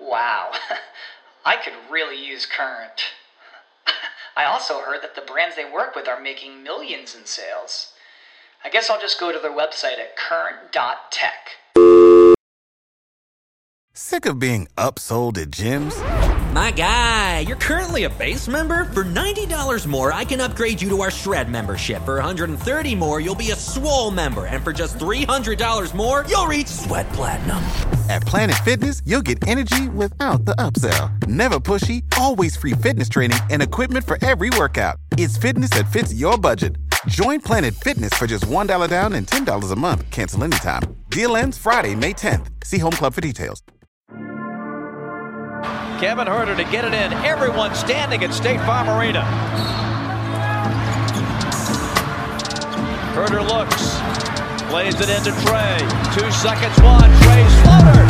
Wow, I could really use Current. I also heard that the brands they work with are making millions in sales. I guess I'll just go to their website at current.tech. Sick of being upsold at gyms? My guy, you're currently a base member. For $90 more, I can upgrade you to our Shred membership. For $130 more, you'll be a Swole member. And for just $300 more, you'll reach Sweat Platinum. At Planet Fitness, you'll get energy without the upsell. Never pushy, always free fitness training and equipment for every workout. It's fitness that fits your budget. Join Planet Fitness for just $1 down and $10 a month. Cancel anytime. Deal ends Friday, May 10th. See Home Club for details. Kevin Huerter to get it in. Everyone standing at State Farm Arena. Huerter looks, plays it into Trae. Two seconds, one. Trae's floater.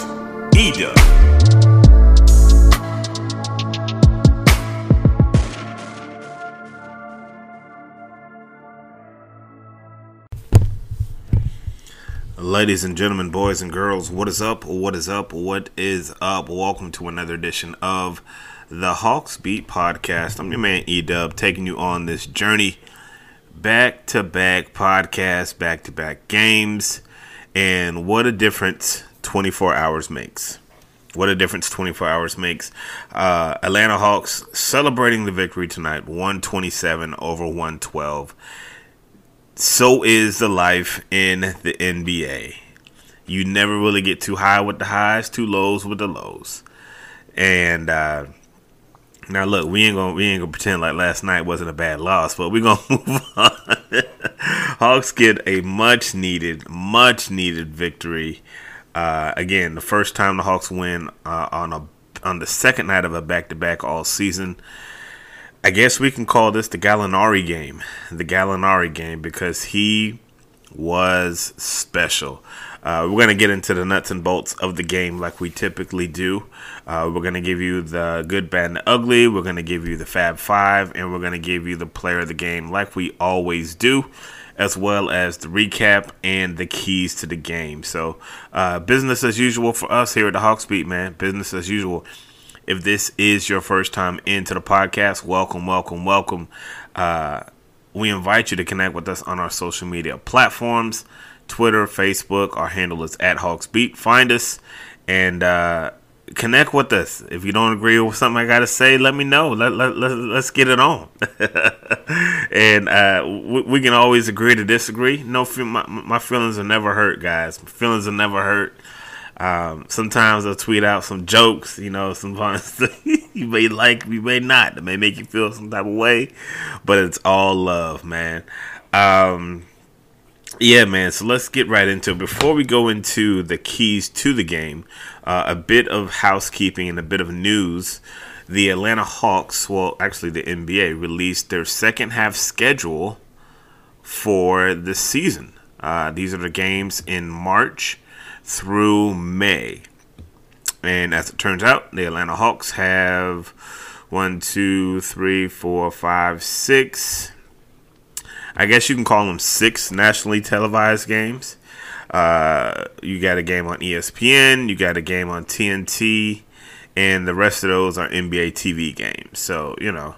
Ladies and gentlemen, boys and girls, what is up? What is up? What is up? Welcome to another edition of the Hawks Beat Podcast. I'm your man E Dub, taking you on this journey back to back podcast, back to back games, and what a difference 24 hours makes. What a difference 24 hours makes. Uh, Atlanta Hawks celebrating the victory tonight, 127 over 112 so is the life in the NBA. You never really get too high with the highs, too lows with the lows. And uh, now look, we ain't gonna we ain't gonna pretend like last night wasn't a bad loss, but we're gonna move on. Hawks get a much needed, much needed victory. Uh, again, the first time the Hawks win uh, on a on the second night of a back to back all season. I guess we can call this the Gallinari game, the Gallinari game, because he was special. Uh, we're going to get into the nuts and bolts of the game like we typically do. Uh, we're going to give you the good, bad, and the ugly. We're going to give you the Fab Five, and we're going to give you the player of the game like we always do, as well as the recap and the keys to the game. So, uh, business as usual for us here at the Hawks Beat, man. Business as usual. If this is your first time into the podcast, welcome, welcome, welcome. Uh, we invite you to connect with us on our social media platforms Twitter, Facebook. Our handle is at Hawks Beat. Find us and uh, connect with us. If you don't agree with something I got to say, let me know. Let, let, let, let's get it on. and uh, we, we, can always agree to disagree. No, my, my feelings are never hurt, guys. My feelings are never hurt. Um, sometimes I'll tweet out some jokes, you know, sometimes you may like, you may not. It may make you feel some type of way, but it's all love, man. Um, yeah, man. So let's get right into it. Before we go into the keys to the game, uh, a bit of housekeeping and a bit of news. The Atlanta Hawks, well, actually, the NBA released their second half schedule for the season. Uh, these are the games in March through May. And as it turns out, the Atlanta Hawks have one, two, three, four, five, six. I guess you can call them six nationally televised games. Uh, you got a game on ESPN, you got a game on TNT, and the rest of those are NBA TV games. So, you know,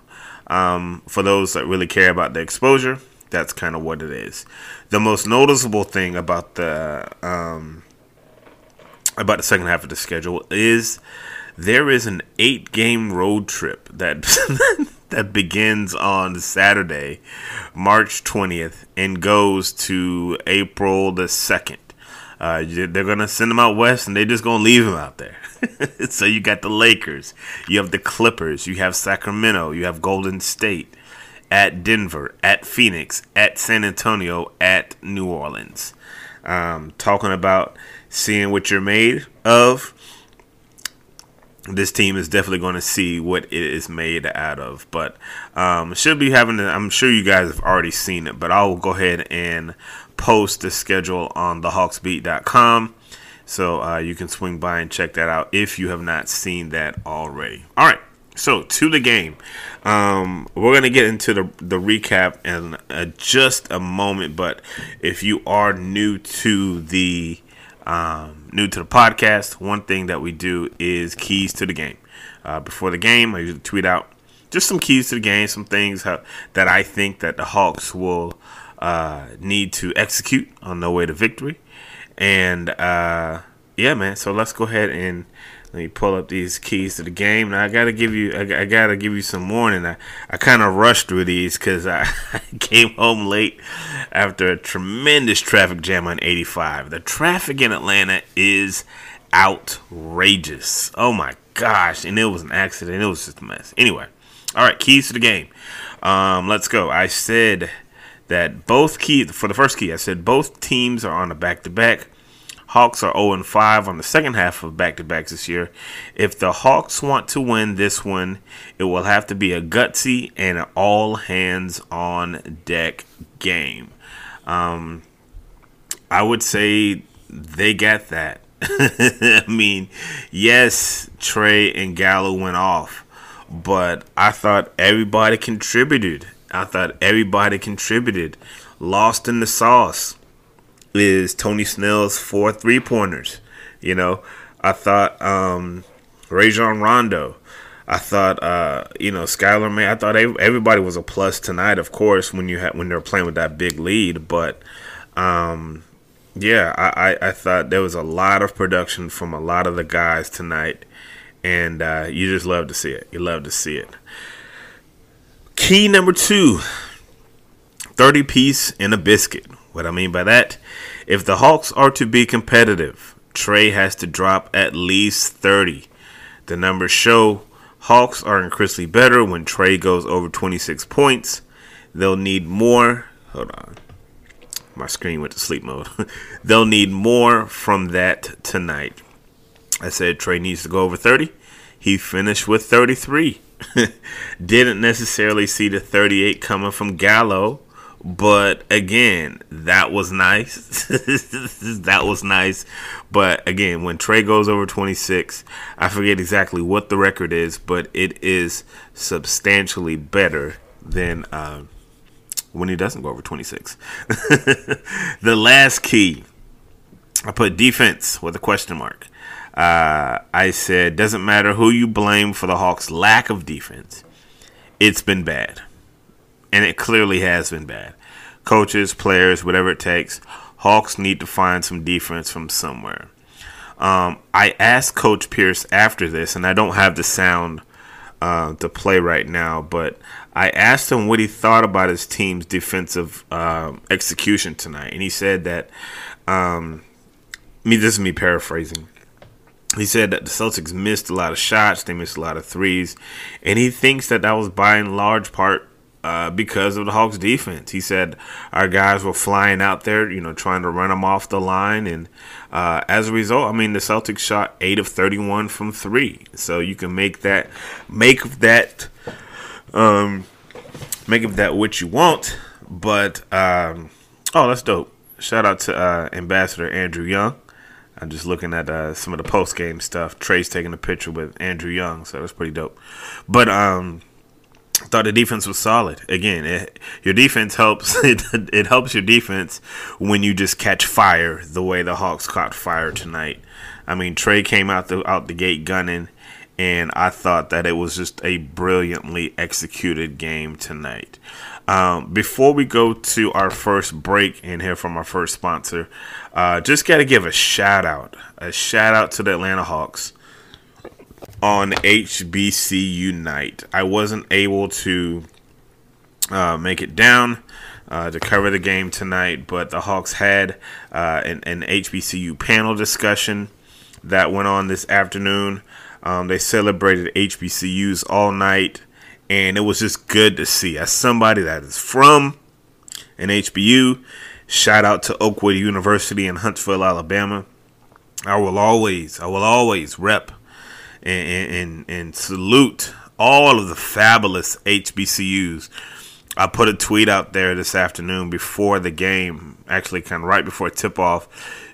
um, for those that really care about the exposure, That's kind of what it is. The most noticeable thing about the um, about the second half of the schedule is there is an eight game road trip that that begins on Saturday, March 20th, and goes to April the 2nd. Uh, they're gonna send him out west, and they're just gonna leave him out there. so you got the Lakers, you have the Clippers, you have Sacramento, you have Golden State, at Denver, at Phoenix, at San Antonio, at New Orleans. Um, talking about seeing what you're made of this team is definitely going to see what it is made out of. But um, should be having. I'm sure you guys have already seen it, but I'll go ahead and post the schedule on thehawksbeat.com. So uh, you can swing by and check that out if you have not seen that already. All right, so to the game. Um, we're gonna get into the the recap in uh, just a moment, but if you are new to the um, new to the podcast, one thing that we do is keys to the game. Uh, before the game, I usually tweet out just some keys to the game, some things that I think that the Hawks will uh, need to execute on their way to victory. And uh, yeah, man. So let's go ahead and let me pull up these keys to the game. Now I gotta give you, I, I gotta give you some warning. I, I kind of rushed through these because I, came home late after a tremendous traffic jam on 85. The traffic in Atlanta is outrageous. Oh my gosh! And it was an accident. It was just a mess. Anyway, all right. Keys to the game. Um, let's go. I said that both key for the first key. I said both teams are on a back to back. Hawks are 0 5 on the second half of back to backs this year. If the Hawks want to win this one, it will have to be a gutsy and an all hands on deck game. Um, I would say they got that. I mean, yes, Trae and Gallo went off, but I thought everybody contributed. I thought everybody contributed. Lost in the sauce is Tony Snell's four three pointers. You know, I thought um, Rajon Rondo. I thought uh, you know Skylar May. I thought everybody was a plus tonight. Of course, when you had when they're playing with that big lead, but um, yeah, I, I, I, thought there was a lot of production from a lot of the guys tonight, and uh, you just love to see it. You love to see it. Key number two 30 piece in a biscuit. What I mean by that, if the Hawks are to be competitive, Trae has to drop at least 30. The numbers show Hawks are increasingly better when Trae goes over 26 points. They'll need more. Hold on. My screen went to sleep mode. They'll need more from that tonight. I said Trae needs to go over 30. He finished with 33. Didn't necessarily see the 38 coming from Gallo but again, that was nice. that was nice. But again, when Trae goes over 26, I forget exactly what the record is, but it is substantially better than uh, when he doesn't go over 26. the last key, I put defense with a question mark. Uh, I said, doesn't matter who you blame for the Hawks' lack of defense, it's been bad and it clearly has been bad. Coaches, players, whatever it takes, Hawks need to find some defense from somewhere. Um, I asked Coach Pierce after this, and I don't have the sound uh, to play right now, but I asked him what he thought about his team's defensive uh, execution tonight, and he said that. Um, me, this is me paraphrasing. He said that the Celtics missed a lot of shots, they missed a lot of threes, and he thinks that that was by and large part uh, because of the Hawks defense. He said our guys were flying out there, you know, trying to run them off the line. And uh, as a result, I mean, the Celtics shot 8 of 31 from three. So you can make that, make that, um, make of that what you want. But, um, oh, that's dope. Shout out to uh, Ambassador Andrew Young. I'm just looking at uh, some of the post game stuff. Trae's taking a picture with Andrew Young, so that's pretty dope. But um, thought the defense was solid. Again, it, your defense helps. It, it helps your defense when you just catch fire the way the Hawks caught fire tonight. I mean, Trae came out the out the gate gunning, and I thought that it was just a brilliantly executed game tonight. Um, before we go to our first break and hear from our first sponsor, uh, just got to give a shout out, a shout out to the Atlanta Hawks on HBCU night. I wasn't able to uh, make it down uh, to cover the game tonight, but the Hawks had uh, an, an, HBCU panel discussion that went on this afternoon. Um, they celebrated HBCUs all night, and it was just good to see. As somebody that is from an HBU, shout out to Oakwood University in Huntsville, Alabama. I will always, I will always rep and, and, and salute all of the fabulous HBCUs I put a tweet out there this afternoon before the game, actually, kind of right before tip off,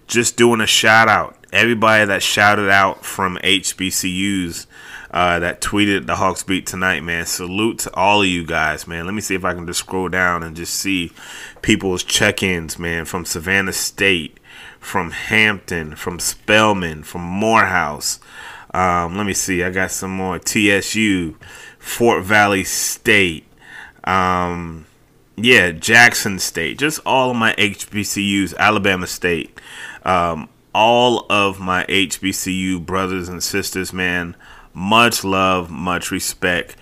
just doing a shout out. Everybody that shouted out from HBCUs uh, that tweeted the Hawks beat tonight, man. Salute to all of you guys, man. Let me see if I can just scroll down and just see people's check ins, man, from Savannah State, from Hampton, from Spelman, from Morehouse. Um, let me see. I got some more. TSU, Fort Valley State. Um, yeah, Jackson State, just all of my HBCUs, Alabama State, um, all of my HBCU brothers and sisters, man. Much love, much respect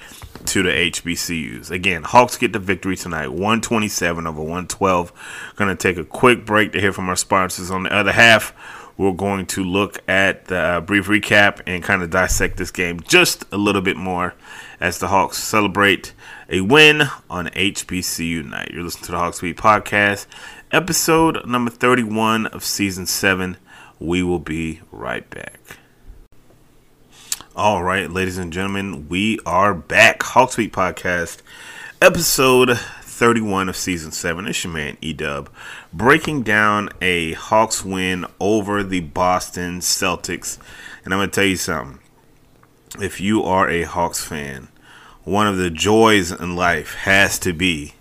to the HBCUs. Again, Hawks get the victory tonight, 127 over 112. Going to take a quick break to hear from our sponsors. On the other half, we're going to look at the uh, brief recap and kind of dissect this game just a little bit more as the Hawks celebrate a win on HBCU night. You're listening to the Hawks Beat podcast, episode number 31 of season 7. We will be right back. All right, ladies and gentlemen, we are back. Hawks Beat podcast, episode 31 of season 7. It's your man E Dub breaking down a Hawks win over the Boston Celtics. And I'm going to tell you something. If you are a Hawks fan, one of the joys in life has to be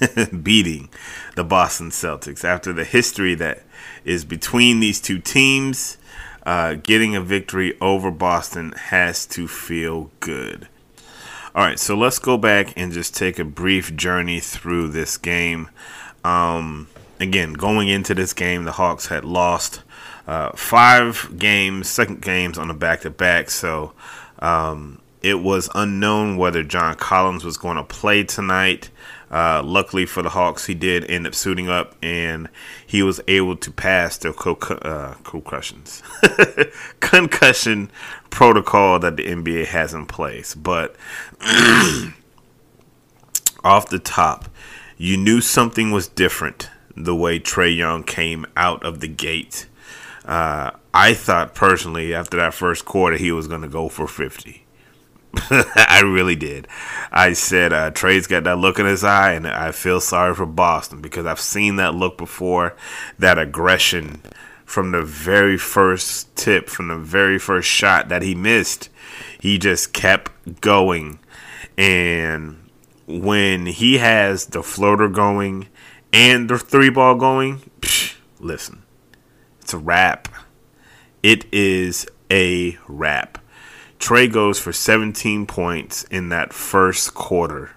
beating the Boston Celtics. After the history that is between these two teams, uh, getting a victory over Boston has to feel good. All right, so let's go back and just take a brief journey through this game. Um, again, going into this game, the Hawks had lost uh, five games, second games on a back to back. So um, it was unknown whether John Collins was going to play tonight. Uh, luckily for the Hawks, he did end up suiting up and he was able to pass the co- uh, concussions, concussion protocol that the NBA has in place. But off the top, you knew something was different the way Trae Young came out of the gate. Uh, I thought personally after that first quarter he was going to go for 50. I really did. I said uh, Trae's got that look in his eye, and I feel sorry for Boston because I've seen that look before, that aggression from the very first tip, from the very first shot that he missed. He just kept going, and when he has the floater going and the three ball going, psh, listen, it's a wrap. It is a wrap. Trae goes for 17 points in that first quarter.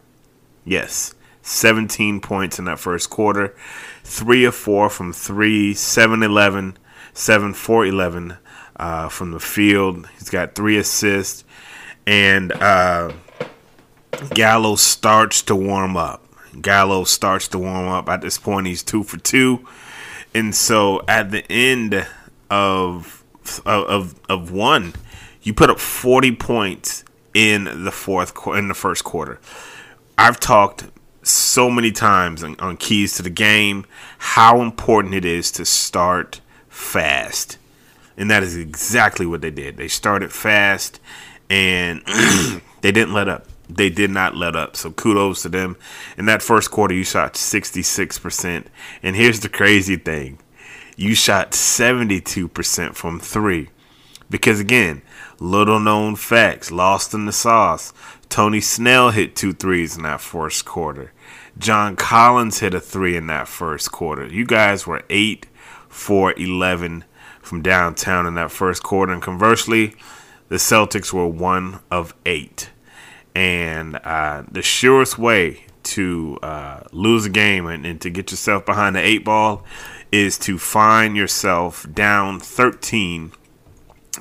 Yes, 17 points in that first quarter. 3 of 4 from 3, 7 11, 7 4 11 uh, from the field. He's got 3 assists. And uh, Gallo starts to warm up. Gallo starts to warm up. At this point, he's 2 for 2. And so at the end of, of, of one, you put up 40 points in the fourth in the first quarter. I've talked so many times on, on keys to the game how important it is to start fast. And that is exactly what they did. They started fast and they didn't let up. They did not let up. So kudos to them. In that first quarter, you shot 66%. And here's the crazy thing you shot 72% from three. Because again, Little known facts, lost in the sauce. Tony Snell hit two threes in that first quarter. John Collins hit a three in that first quarter. You guys were 8 for 11 from downtown in that first quarter. And conversely, the Celtics were 1 of 8. And uh, the surest way to uh, lose a game and, and to get yourself behind the eight ball is to find yourself down 13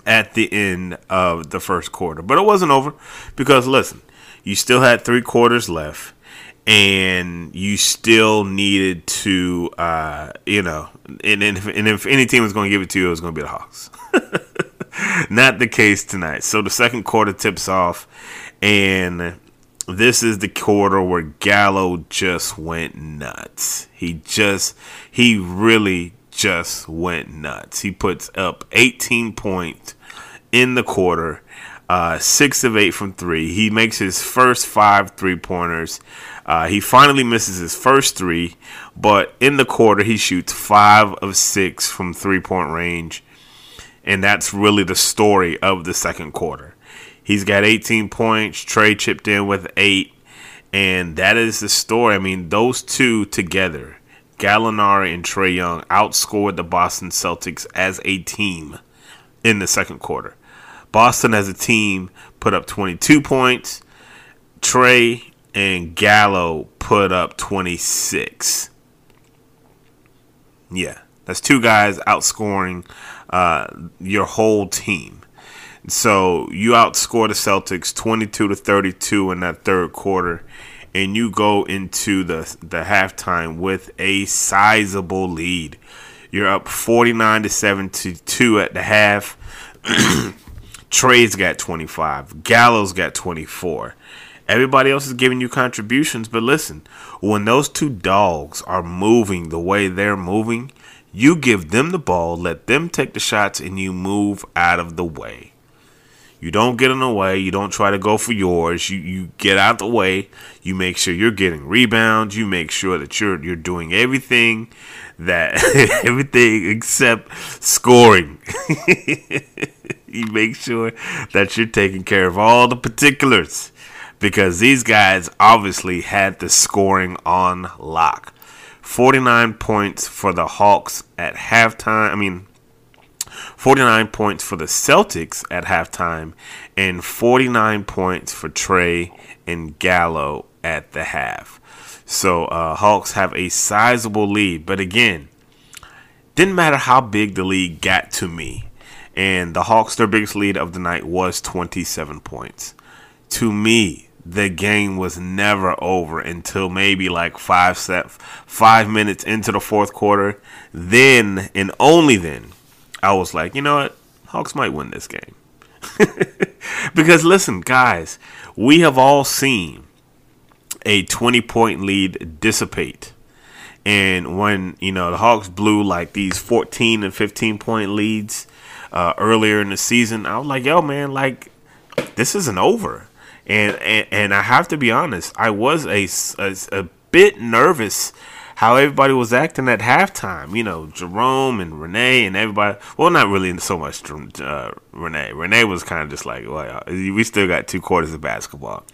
at the end of the first quarter. But it wasn't over because, listen, you still had three quarters left and you still needed to, uh, you know, and, and, if, and if any team was going to give it to you, it was going to be the Hawks. Not the case tonight. So the second quarter tips off, and this is the quarter where Gallo just went nuts. He just, he really just went nuts. He puts up 18 points in the quarter, uh, six of eight from three. He makes his first five three pointers. Uh, he finally misses his first three, but in the quarter, he shoots five of six from three point range. And that's really the story of the second quarter. He's got 18 points. Trae chipped in with eight. And that is the story. I mean, those two together, Gallinari and Trae Young, outscored the Boston Celtics as a team in the second quarter. Boston as a team put up 22 points. Trae and Gallo put up 26. Yeah, that's two guys outscoring uh, your whole team. So you outscore the Celtics 22 to 32 in that third quarter, and you go into the the halftime with a sizable lead. You're up 49 to 72 at the half. Trae's got 25. Gallo's got 24. Everybody else is giving you contributions, but listen, when those two dogs are moving the way they're moving, you give them the ball, let them take the shots, and you move out of the way. You don't get in the way. You don't try to go for yours. You you get out the way. You make sure you're getting rebounds. You make sure that you're you're doing everything that everything except scoring. you make sure that you're taking care of all the particulars because these guys obviously had the scoring on lock. 49 points for the Hawks at halftime. I mean, 49 points for the Celtics at halftime, and 49 points for Trae and Gallo at the half. So uh, Hawks have a sizable lead, but again, didn't matter how big the lead got to me. And the Hawks, their biggest lead of the night was 27 points. To me, the game was never over until maybe like five set, five minutes into the fourth quarter. Then and only then, I was like, you know what, Hawks might win this game. because listen, guys, we have all seen a 20 point lead dissipate. And when, you know, the Hawks blew like these 14 and 15 point leads uh, earlier in the season, I was like, yo, man, like, this isn't over. And, and, and I have to be honest, I was a, a, a bit nervous how everybody was acting at halftime. You know, Jerome and Renee and everybody. Well, not really so much uh, Renee. Renee was kind of just like, well, we still got two quarters of basketball.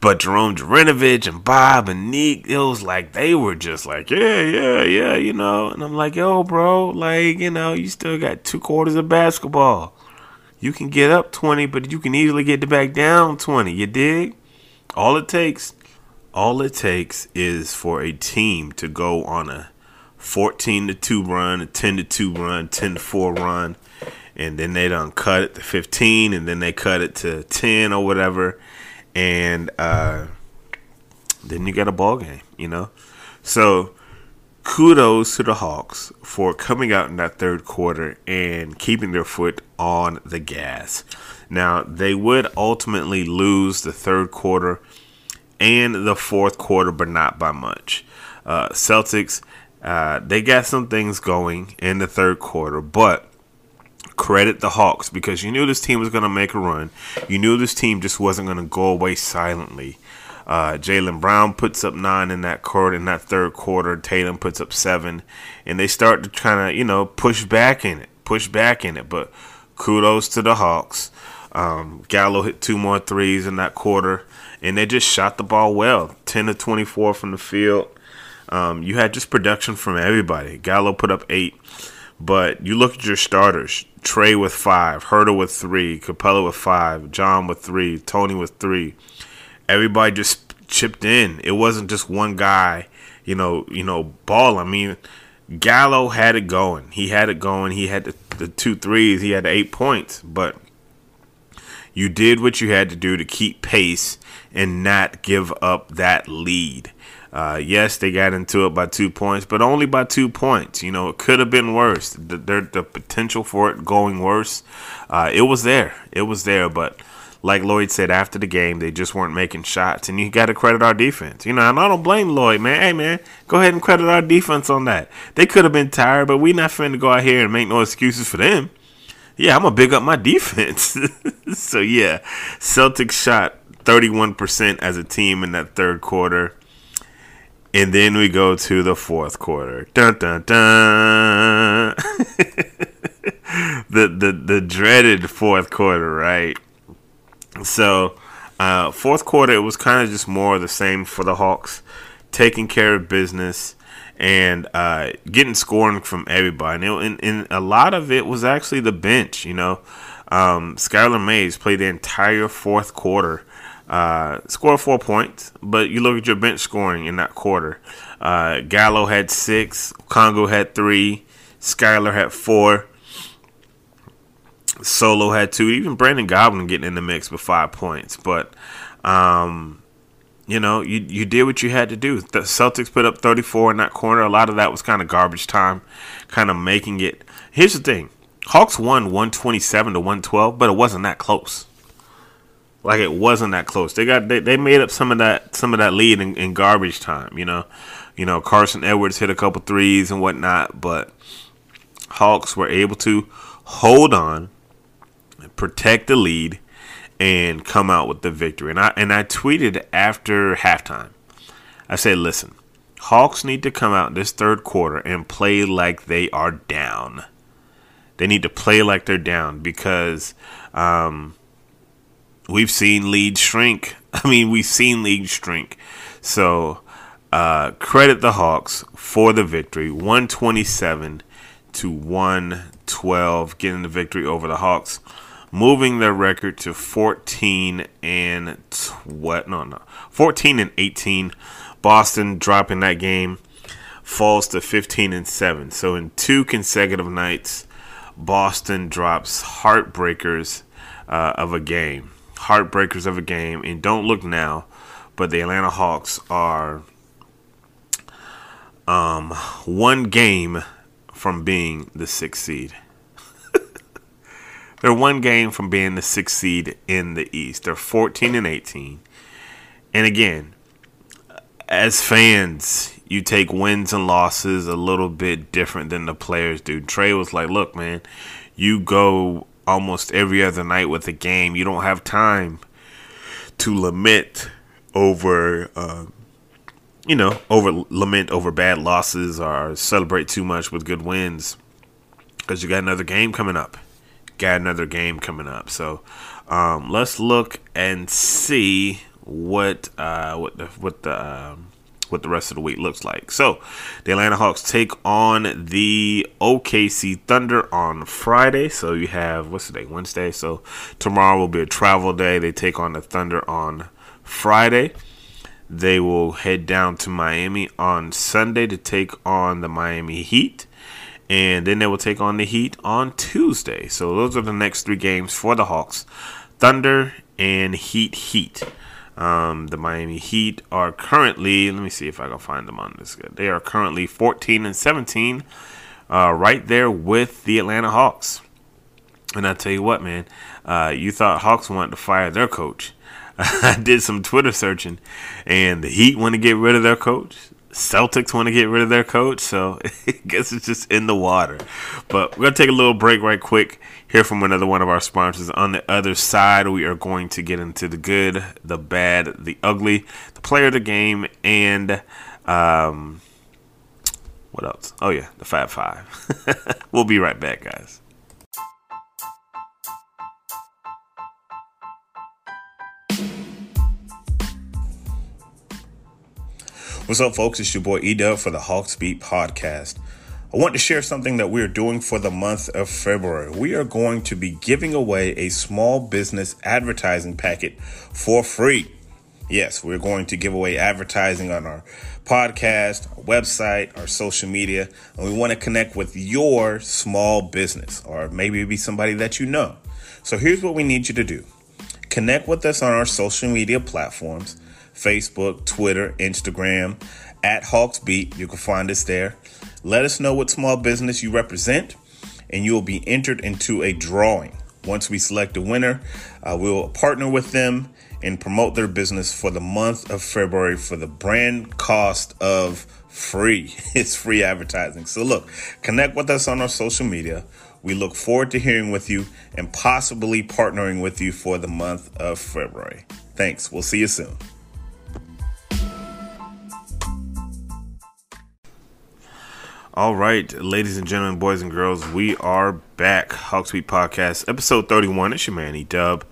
But Jerome Jarinovich and Bob and Nick, it was like they were just like, yeah, yeah, yeah, you know. And I'm like, yo, bro, like, you know, you still got two quarters of basketball. You can get up 20, but you can easily get back down 20. You dig? All it takes all it takes is for a team to go on a 14 to 2 run, a 10 to 2 run, 10 to 4 run, and then they don't cut it to 15, and then they cut it to 10 or whatever, and uh, then you got a ball game, you know. So kudos to the Hawks for coming out in that third quarter and keeping their foot on the gas. Now they would ultimately lose the third quarter and the fourth quarter, but not by much. Uh, Celtics, uh, they got some things going in the third quarter, but credit the Hawks because you knew this team was going to make a run. You knew this team just wasn't going to go away silently. Uh, Jaylen Brown puts up nine in that quarter, in that third quarter. Tatum puts up seven, and they start to kind of you know push back in it, push back in it. But kudos to the Hawks. Um, Gallo hit two more threes in that quarter and they just shot the ball well 10 to 24 from the field. Um, you had just production from everybody. Gallo put up eight, but you look at your starters Trae with five, Huerter with three, Capela with five, John with three, Tony with three. Everybody just chipped in. It wasn't just one guy, you know, you know, ball. I mean, Gallo had it going. He had it going. He had the, the two threes. He had the eight points, but you did what you had to do to keep pace and not give up that lead. Uh, yes, they got into it by two points, but only by two points. You know, it could have been worse. The, the, the, potential for it going worse, uh, it was there. It was there, but like Lloyd said after the game, they just weren't making shots, and you got to credit our defense. You know, and I don't blame Lloyd, man. Hey, man, go ahead and credit our defense on that. They could have been tired, but we're not finna go out here and make no excuses for them. Yeah, I'm gonna big up my defense. so yeah, Celtics shot 31% as a team in that third quarter. And then we go to the fourth quarter. Dun dun dun. the the the dreaded fourth quarter, right? So, uh, fourth quarter, it was kind of just more of the same for the Hawks, taking care of business and uh, getting scoring from everybody. And, and, and, a lot of it was actually the bench. You know, um, Skylar Mays played the entire fourth quarter, uh, scored four points. But you look at your bench scoring in that quarter. Uh, Gallo had six, Congo had three, Skylar had four. Solo had two. Even Brandon Goodwin getting in the mix with five points. But, um, you know, you you did what you had to do. The Celtics put up 34 in that corner. A lot of that was kind of garbage time, kind of making it. Here's the thing: Hawks won 127 to 112, but it wasn't that close. Like it wasn't that close. They got they, they made up some of that some of that lead in, in garbage time. You know, you know Carson Edwards hit a couple threes and whatnot, but Hawks were able to hold on protect the lead, and come out with the victory. And I and I tweeted after halftime. I said, "Listen, Hawks need to come out this third quarter and play like they are down. They need to play like they're down because um, we've seen leads shrink. I mean, we've seen leads shrink. So uh, credit the Hawks for the victory, 127 to 112, getting the victory over the Hawks moving their record to 14 and what? No, no, 14 and 18. Boston dropping that game falls to 15 and 7. So in two consecutive nights, Boston drops heartbreakers uh, of a game. Heartbreakers of a game. And don't look now, but the Atlanta Hawks are um, one game from being the sixth seed. They're one game from being the sixth seed in the East. They're 14 and 18. And again, as fans, you take wins and losses a little bit different than the players do. Trae was like, look, man, you go almost every other night with a game. You don't have time to lament over, uh, you know, over lament over bad losses or celebrate too much with good wins because you got another game coming up got another game coming up. So um, let's look and see what uh, what the what the um, what the rest of the week looks like. So the Atlanta Hawks take on the OKC Thunder on Friday. So you have what's the day? Wednesday. So tomorrow will be a travel day. They take on the Thunder on Friday. They will head down to Miami on Sunday to take on the Miami Heat and then they will take on the Heat on Tuesday. So those are the next three games for the Hawks: Thunder and Heat. Heat. Um, the Miami Heat are currently. Let me see if I can find them on this. They are currently 14 and 17, uh, right there with the Atlanta Hawks. And I tell you what, man, uh, you thought Hawks wanted to fire their coach. I did some Twitter searching, and the Heat want to get rid of their coach. Celtics want to get rid of their coach, so I guess it's just in the water. But we're going to take a little break right quick, hear from another one of our sponsors. On the other side, we are going to get into the good, the bad, the ugly, the player of the game, and um, what else? Oh, yeah, the Fab Five. we'll be right back, guys. What's up, folks? It's your boy Edub for the Hawks Beat podcast. I want to share something that we're doing for the month of February. We are going to be giving away a small business advertising packet for free. Yes, we're going to give away advertising on our podcast, our website, our social media, and we want to connect with your small business or maybe it be somebody that you know. So here's what we need you to do. Connect with us on our social media platforms, Facebook, Twitter, Instagram, at Hawksbeat. You can find us there. Let us know what small business you represent, and you will be entered into a drawing. Once we select a winner, uh, we'll partner with them and promote their business for the month of February for the brand cost of free. It's free advertising. So, look, connect with us on our social media. We look forward to hearing with you and possibly partnering with you for the month of February. Thanks. We'll see you soon. All right, ladies and gentlemen, boys and girls, we are back. Hawks Beat Podcast, episode 31. It's your man, Dub.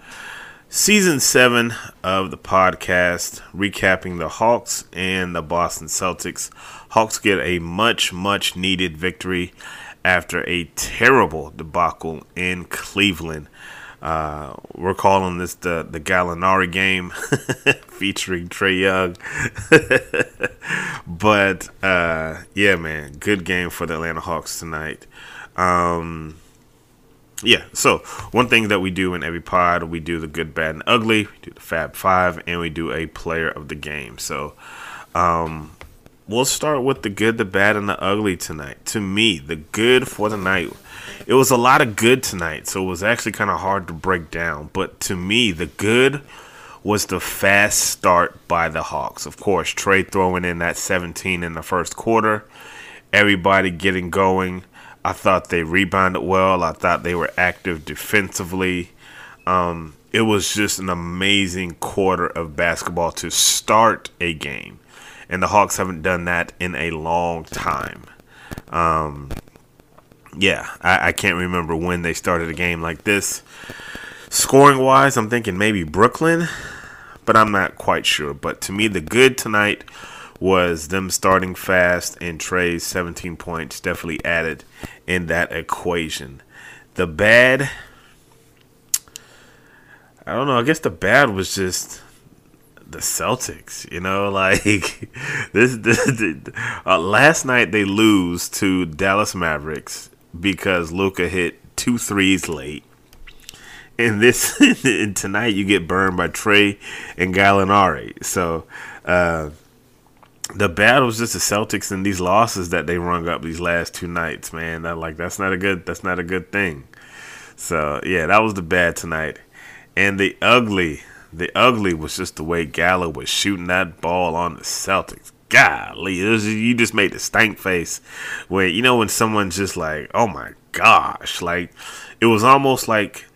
Season 7 of the podcast, recapping the Hawks and the Boston Celtics. Hawks get a much, much needed victory after a terrible debacle in Cleveland. Uh, we're calling this the the Gallinari game, featuring Trae Young. but uh, yeah, man, good game for the Atlanta Hawks tonight. Um, yeah, so one thing that we do in every pod, we do the good, bad, and ugly. We do the Fab Five, and we do a player of the game. So, um, we'll start with the good, the bad, and the ugly tonight. To me, the good for the night it was a lot of good tonight, so it was actually kind of hard to break down. But to me, the good was the fast start by the Hawks. Of course, Trae throwing in that 17 in the first quarter, everybody getting going. I thought they rebounded well. I thought they were active defensively. Um, it was just an amazing quarter of basketball to start a game. And the Hawks haven't done that in a long time. Um, yeah, I, I can't remember when they started a game like this. Scoring wise, I'm thinking maybe Brooklyn, but I'm not quite sure. But to me, the good tonight was them starting fast and Trae's 17 points definitely added in that equation. The bad, I don't know. I guess the bad was just the Celtics. You know, like this. this uh, last night they lose to Dallas Mavericks because Luka hit two threes late. And this and tonight you get burned by Trae and Gallinari. So uh, the was just the Celtics and these losses that they rung up these last two nights, man. That like that's not a good that's not a good thing. So yeah, that was the bad tonight. And the ugly, the ugly was just the way Gallo was shooting that ball on the Celtics golly, you just made the stank face where you know when someone's just like, oh my gosh, like it was almost like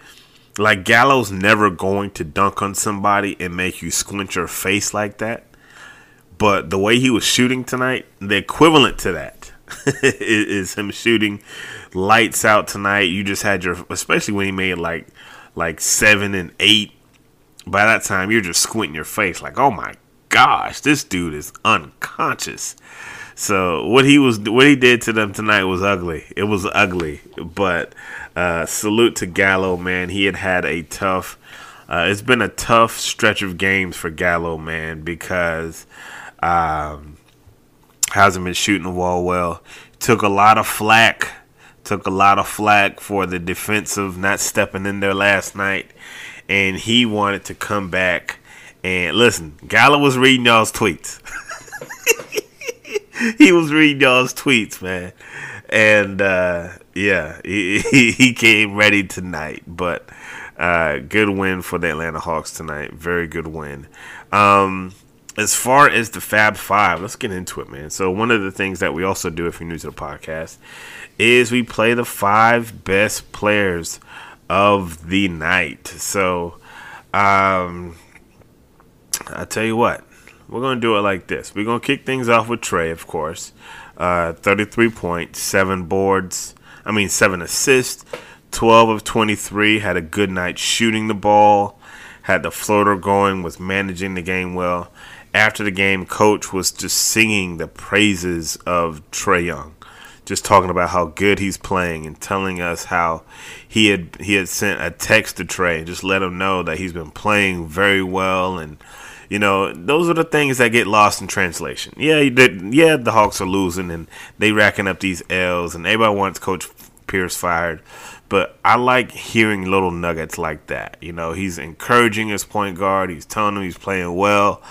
like Gallo's never going to dunk on somebody and make you squint your face like that. But the way he was shooting tonight, the equivalent to that is him shooting lights out tonight. You just had your, especially when he made like like seven and eight. By that time, you're just squinting your face like, oh my gosh, this dude is unconscious. So what he was, what he did to them tonight was ugly. It was ugly. But uh, salute to Gallo, man. He had had a tough. Uh, it's been a tough stretch of games for Gallo, man, because um, hasn't been shooting the wall well. Took a lot of flack. Took a lot of flack for the defensive not stepping in there last night, and he wanted to come back and listen, Gallo was reading y'all's tweets. he was reading y'all's tweets, man. And uh, yeah, he, he came ready tonight. But uh, good win for the Atlanta Hawks tonight. Very good win. Um, as far as the Fab Five, let's get into it, man. So one of the things that we also do if you're new to the podcast is we play the five best players of the night. So um, I tell you what, we're gonna do it like this. We're gonna kick things off with Trae, of course. Uh, 33 points, seven boards. I mean, seven assists. 12 of 23. Had a good night shooting the ball. Had the floater going. Was managing the game well. After the game, coach was just singing the praises of Trae Young just talking about how good he's playing and telling us how he had he had sent a text to Trae, and just let him know that he's been playing very well and You know, those are the things that get lost in translation. Yeah, yeah, the Hawks are losing and they racking up these L's, and everybody wants Coach Pierce fired. But I like hearing little nuggets like that. You know, he's encouraging his point guard. He's telling him he's playing well.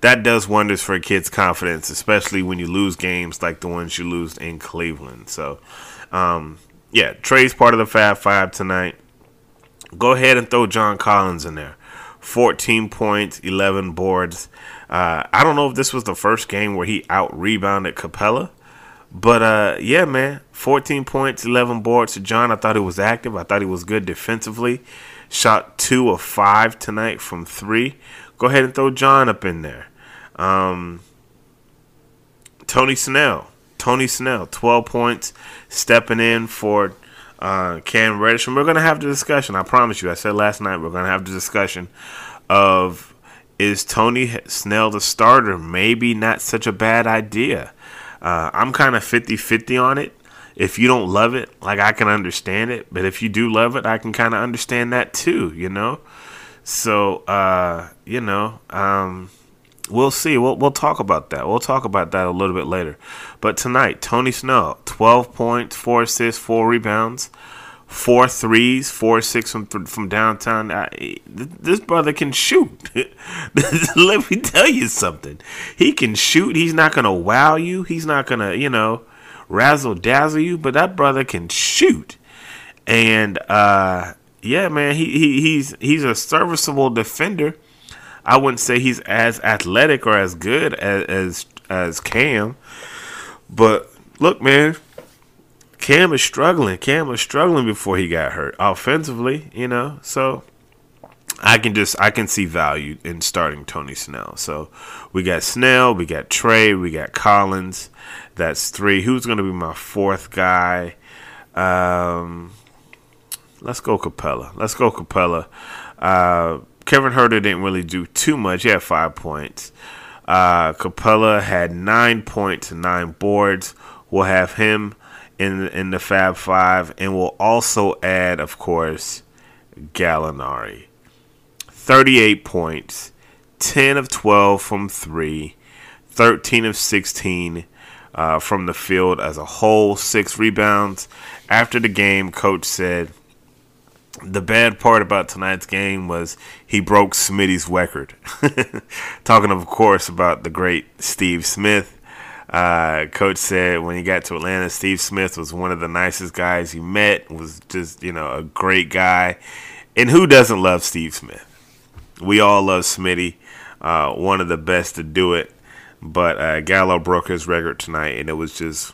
That does wonders for a kid's confidence, especially when you lose games like the ones you lose in Cleveland. So, um, yeah, Trae's part of the Fab Five tonight. Go ahead and throw John Collins in there. 14 points, 11 boards. Uh, I don't know if this was the first game where he out rebounded Capela, but uh, yeah, man, 14 points, 11 boards to John. I thought he was active. I thought he was good defensively. Shot two of five tonight from three. Go ahead and throw John up in there. Um, Tony Snell. Tony Snell, 12 points, stepping in for uh, Cam Reddish. And we're going to have the discussion. I promise you. I said last night we're going to have the discussion of is Tony Snell the starter? Maybe not such a bad idea. Uh, I'm kind of 50 50 on it. If you don't love it, like I can understand it. But if you do love it, I can kind of understand that too, you know? So, uh, you know, um, we'll see. We'll, we'll talk about that. We'll talk about that a little bit later. But tonight, Tony Snell, 12 points, 4 assists, 4 rebounds, 4 threes, 4 6 from, from downtown. I, this brother can shoot. Let me tell you something. He can shoot. He's not going to wow you. He's not going to, you know, razzle dazzle you, but that brother can shoot. And, uh, yeah, man, he, he he's he's a serviceable defender I wouldn't say he's as athletic or as good as as, as Cam. But look, man, Cam is struggling. Cam was struggling before he got hurt offensively, you know. So I can just I can see value in starting Tony Snell. So we got Snell, we got Trae, we got Collins. That's three. Who's going to be my fourth guy? Um, let's go Capela. Let's go Capela. Uh, Kevin Huerter didn't really do too much. He had five points. Uh, Capela had nine points nine boards. We'll have him in in the Fab Five, and we'll also add, of course, Gallinari. Thirty-eight points, ten of twelve from three, thirteen of sixteen uh, from the field as a whole, six rebounds. After the game, coach said the bad part about tonight's game was he broke Smitty's record. Talking, of course, about the great Steve Smith. Uh, coach said when he got to Atlanta, Steve Smith was one of the nicest guys he met. Was just you know a great guy, and who doesn't love Steve Smith? We all love Smitty, uh, one of the best to do it. But uh, Gallo broke his record tonight, and it was just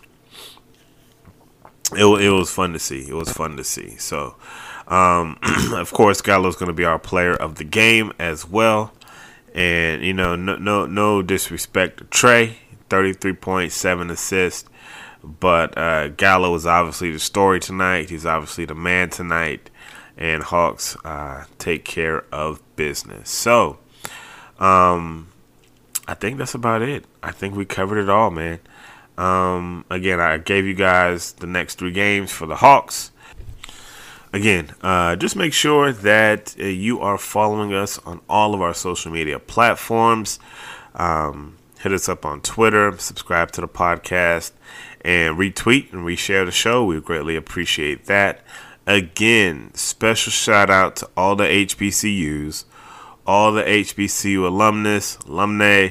it, it was fun to see. It was fun to see. So. Um, of course, Gallo's going to be our player of the game as well. And you know, no no no disrespect to Trae, thirty three point seven assists, but uh, Gallo is obviously the story tonight. He's obviously the man tonight, and Hawks uh, take care of business. So, um, I think that's about it. I think we covered it all, man. Um, again, I gave you guys the next three games for the Hawks again, uh, just make sure that uh, you are following us on all of our social media platforms. Um, hit us up on Twitter, subscribe to the podcast, and retweet and reshare the show. We greatly appreciate that. Again, special shout out to all the HBCUs, all the HBCU alumnus, alumni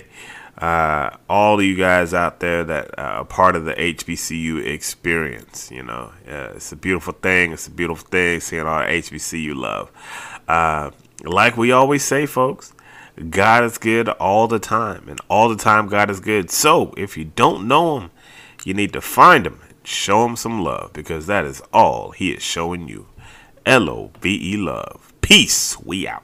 uh, all of you guys out there that are part of the HBCU experience. You know, uh, it's a beautiful thing. It's a beautiful thing seeing all HBCU love. Uh, like we always say, folks, God is good all the time, and all the time God is good. So if you don't know Him, you need to find Him and show Him some love because that is all He is showing you. L O V E love. Peace. We out.